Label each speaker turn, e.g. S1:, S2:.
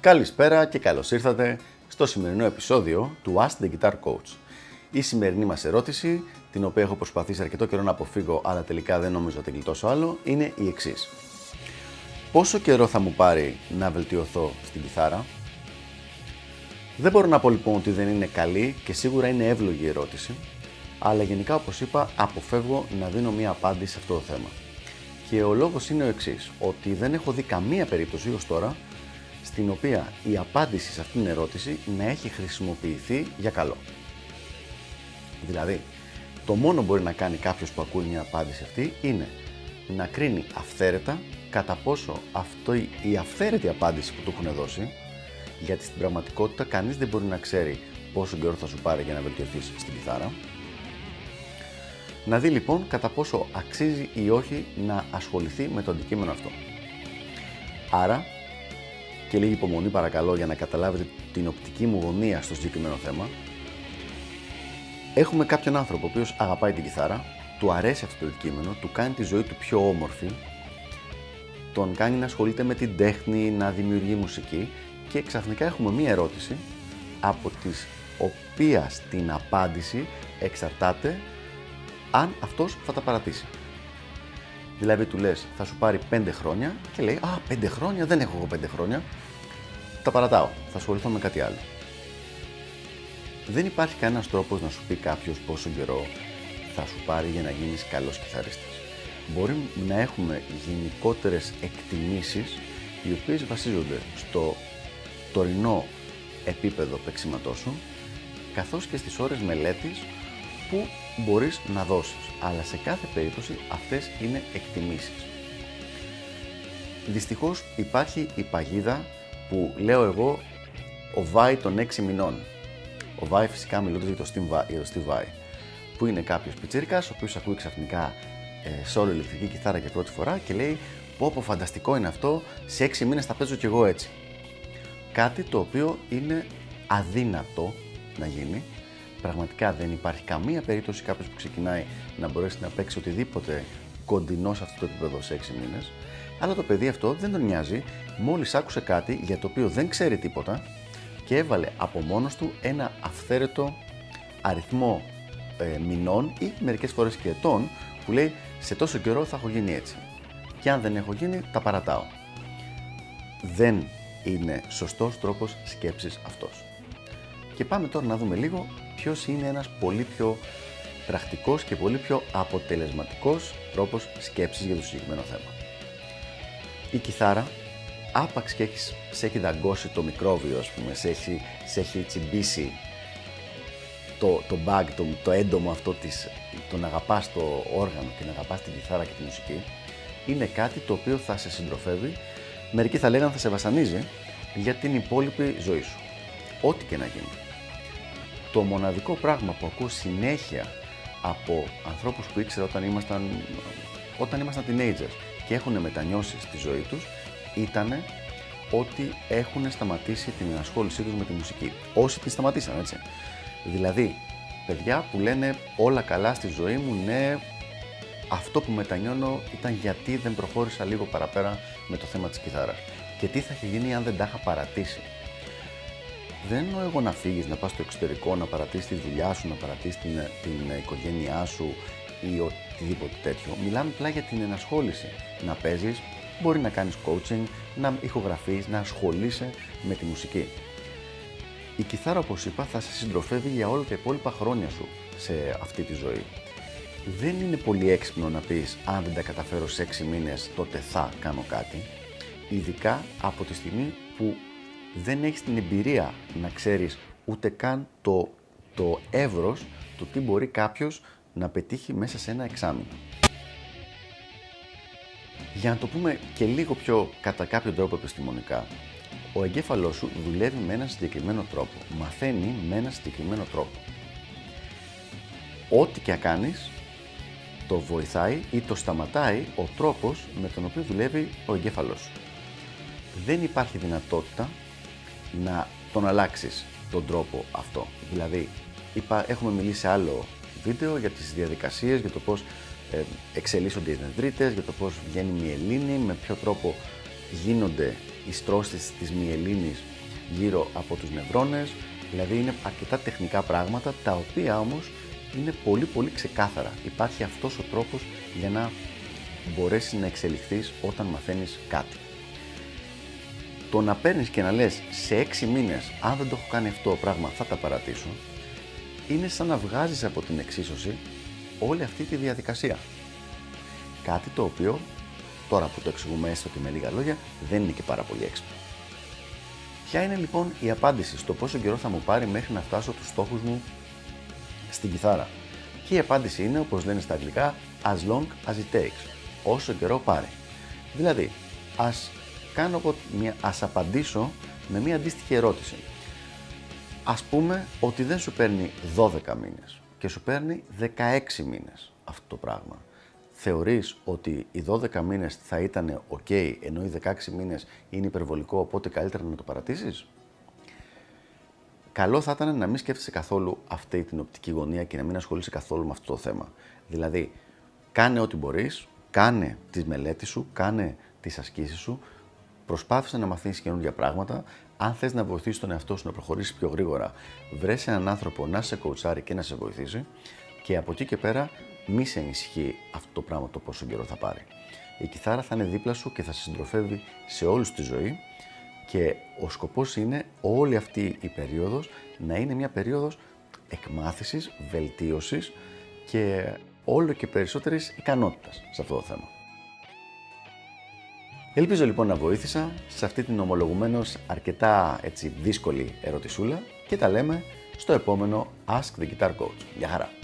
S1: Καλησπέρα και καλώς ήρθατε στο σημερινό επεισόδιο του Ask the Guitar Coach. Η σημερινή μας ερώτηση, την οποία έχω προσπαθήσει αρκετό καιρό να αποφύγω, αλλά τελικά δεν νομίζω ότι γλιτώσω άλλο, είναι η εξής. Πόσο καιρό θα μου πάρει να βελτιωθώ στην κιθάρα; Δεν μπορώ να πω λοιπόν ότι δεν είναι καλή και σίγουρα είναι εύλογη η ερώτηση, αλλά γενικά όπως είπα αποφεύγω να δίνω μία απάντηση σε αυτό το θέμα. Και ο λόγος είναι ο εξής ότι δεν έχω δει καμία περίπτωση ως τώρα στην οποία η απάντηση σε αυτήν την ερώτηση να έχει χρησιμοποιηθεί για καλό. Δηλαδή, το μόνο που μπορεί να κάνει κάποιος που ακούει μια απάντηση αυτή είναι να κρίνει αυθαίρετα κατά πόσο αυτό η αυθαίρετη απάντηση που του έχουν δώσει, γιατί στην πραγματικότητα κανείς δεν μπορεί να ξέρει πόσο καιρό θα σου πάρει για να βελτιωθείς στην κιθάρα, να δει λοιπόν κατά πόσο αξίζει ή όχι να ασχοληθεί με το αντικείμενο αυτό. Άρα, και λίγη υπομονή παρακαλώ για να καταλάβετε την οπτική μου γωνία στο συγκεκριμένο θέμα, έχουμε κάποιον άνθρωπο ο οποίος αγαπάει την κιθάρα, του αρέσει αυτό το αντικείμενο, του κάνει τη ζωή του πιο όμορφη, τον κάνει να ασχολείται με την τέχνη, να δημιουργεί μουσική και ξαφνικά έχουμε μία ερώτηση από τις οποίας την απάντηση εξαρτάται αν αυτός θα τα παρατήσει. Δηλαδή του λες θα σου πάρει 5 χρόνια και λέει «Α, 5 χρόνια, δεν έχω εγώ 5 χρόνια, τα παρατάω, θα ασχοληθώ με κάτι άλλο». Δεν υπάρχει κανένας τρόπος να σου πει κάποιος πόσο καιρό θα σου πάρει για να γίνεις καλός κιθαρίστας. Μπορεί να έχουμε γενικότερες εκτιμήσεις οι οποίες βασίζονται στο τωρινό επίπεδο παίξηματός σου καθώς και στις ώρες μελέτης που μπορείς να δώσεις. Αλλά σε κάθε περίπτωση αυτές είναι εκτιμήσεις. Δυστυχώς υπάρχει η παγίδα που λέω εγώ ο Βάη των 6 μηνών. Ο Βάη φυσικά μιλώντας για το Steve Vai, που είναι κάποιος πιτσίρικας, ο οποίος ακούει ξαφνικά ε, σε όλη ηλεκτρική κιθάρα για πρώτη φορά και λέει πω πω φανταστικό είναι αυτό, σε 6 μήνες θα παίζω κι εγώ έτσι. Κάτι το οποίο είναι αδύνατο να γίνει Πραγματικά δεν υπάρχει καμία περίπτωση κάποιος που ξεκινάει να μπορέσει να παίξει οτιδήποτε κοντινό σε αυτό το επίπεδο σε 6 μήνες. Αλλά το παιδί αυτό δεν τον νοιάζει, μόλις άκουσε κάτι για το οποίο δεν ξέρει τίποτα και έβαλε από μόνος του ένα αυθαίρετο αριθμό ε, μηνών ή μερικές φορές και ετών που λέει σε τόσο καιρό θα έχω γίνει έτσι. Και αν δεν έχω γίνει, τα παρατάω. Δεν είναι σωστός τρόπος σκέψης αυτός. Και πάμε τώρα να δούμε λίγο ποιος είναι ένας πολύ πιο πρακτικός και πολύ πιο αποτελεσματικός τρόπος σκέψης για το συγκεκριμένο θέμα. Η κιθάρα, άπαξ και έχεις, σε έχει δαγκώσει το μικρόβιο, ας πούμε, σε έχει, σε έχει τσιμπήσει το, το bug, το, το έντομο αυτό της, το να αγαπάς το όργανο και να αγαπάς την κιθάρα και τη μουσική, είναι κάτι το οποίο θα σε συντροφεύει, μερικοί θα λέγανε θα σε βασανίζει, για την υπόλοιπη ζωή σου. Ό,τι και να γίνει το μοναδικό πράγμα που ακούω συνέχεια από ανθρώπους που ήξερα όταν ήμασταν, όταν ήμασταν teenagers και έχουν μετανιώσει στη ζωή τους ήταν ότι έχουν σταματήσει την ενασχόλησή τους με τη μουσική. Όσοι τη σταματήσαν, έτσι. Δηλαδή, παιδιά που λένε όλα καλά στη ζωή μου, ναι, αυτό που μετανιώνω ήταν γιατί δεν προχώρησα λίγο παραπέρα με το θέμα της κιθάρας. Και τι θα είχε γίνει αν δεν τα είχα παρατήσει δεν εννοώ εγώ να φύγεις, να πας στο εξωτερικό, να παρατήσεις τη δουλειά σου, να παρατήσεις την, την οικογένειά σου ή οτιδήποτε τέτοιο. Μιλάμε απλά για την ενασχόληση. Να παίζεις, μπορεί να κάνεις coaching, να ηχογραφείς, να ασχολείσαι με τη μουσική. Η κιθάρα, όπως είπα, θα σε συντροφεύει για όλα τα υπόλοιπα χρόνια σου σε αυτή τη ζωή. Δεν είναι πολύ έξυπνο να πεις αν δεν τα καταφέρω σε 6 μήνες, τότε θα κάνω κάτι. Ειδικά από τη στιγμή που δεν έχεις την εμπειρία να ξέρεις ούτε καν το, το εύρος του τι μπορεί κάποιος να πετύχει μέσα σε ένα εξάμεινο. Για να το πούμε και λίγο πιο κατά κάποιο τρόπο επιστημονικά, ο εγκέφαλός σου δουλεύει με ένα συγκεκριμένο τρόπο, μαθαίνει με ένα συγκεκριμένο τρόπο. Ό,τι και κάνεις, το βοηθάει ή το σταματάει ο τρόπος με τον οποίο δουλεύει ο εγκέφαλός σου. Δεν υπάρχει δυνατότητα να τον αλλάξεις τον τρόπο αυτό. Δηλαδή, είπα, έχουμε μιλήσει σε άλλο βίντεο για τις διαδικασίες, για το πώς ε, εξελίσσονται οι δεντρίτες, για το πώς βγαίνει η μυελίνη, με ποιο τρόπο γίνονται οι στρώσεις της μυελίνης γύρω από τους νευρώνες, δηλαδή είναι αρκετά τεχνικά πράγματα, τα οποία όμως είναι πολύ πολύ ξεκάθαρα. Υπάρχει αυτός ο τρόπος για να μπορέσεις να εξελιχθείς όταν μαθαίνεις κάτι. Το να παίρνεις και να λες σε έξι μήνες, αν δεν το έχω κάνει αυτό το πράγμα θα τα παρατήσω, είναι σαν να βγάζεις από την εξίσωση όλη αυτή τη διαδικασία. Κάτι το οποίο, τώρα που το εξηγούμε έστω και με λίγα λόγια, δεν είναι και πάρα πολύ έξυπνο. Ποια είναι λοιπόν η απάντηση στο πόσο καιρό θα μου πάρει μέχρι να φτάσω τους στόχους μου στην κιθάρα; Και η απάντηση είναι, όπως λένε στα αγγλικά, as long as it takes. Όσο καιρό πάρει. Δηλαδή, ας κάνω μια, ας απαντήσω με μια αντίστοιχη ερώτηση. Ας πούμε ότι δεν σου παίρνει 12 μήνες και σου παίρνει 16 μήνες αυτό το πράγμα. Θεωρείς ότι οι 12 μήνες θα ήταν ok ενώ οι 16 μήνες είναι υπερβολικό οπότε καλύτερα να το παρατήσεις; Καλό θα ήταν να μην σκέφτεσαι καθόλου αυτή την οπτική γωνία και να μην ασχολείσαι καθόλου με αυτό το θέμα. Δηλαδή, κάνε ό,τι μπορείς, κάνε τις μελέτες σου, κάνε τις ασκήσεις σου, προσπάθησε να μαθαίνει καινούργια πράγματα. Αν θες να βοηθήσεις τον εαυτό σου να προχωρήσεις πιο γρήγορα, βρες έναν άνθρωπο να σε κοουτσάρει και να σε βοηθήσει. Και από εκεί και πέρα, μη σε ενισχύει αυτό το πράγμα το πόσο καιρό θα πάρει. Η κιθάρα θα είναι δίπλα σου και θα σε συντροφεύει σε όλη τη ζωή και ο σκοπός είναι όλη αυτή η περίοδος να είναι μια περίοδος εκμάθησης, βελτίωσης και όλο και περισσότερης ικανότητας σε αυτό το θέμα. Ελπίζω λοιπόν να βοήθησα σε αυτή την ομολογουμένως αρκετά έτσι, δύσκολη ερωτησούλα και τα λέμε στο επόμενο Ask the Guitar Coach. Γεια χαρά!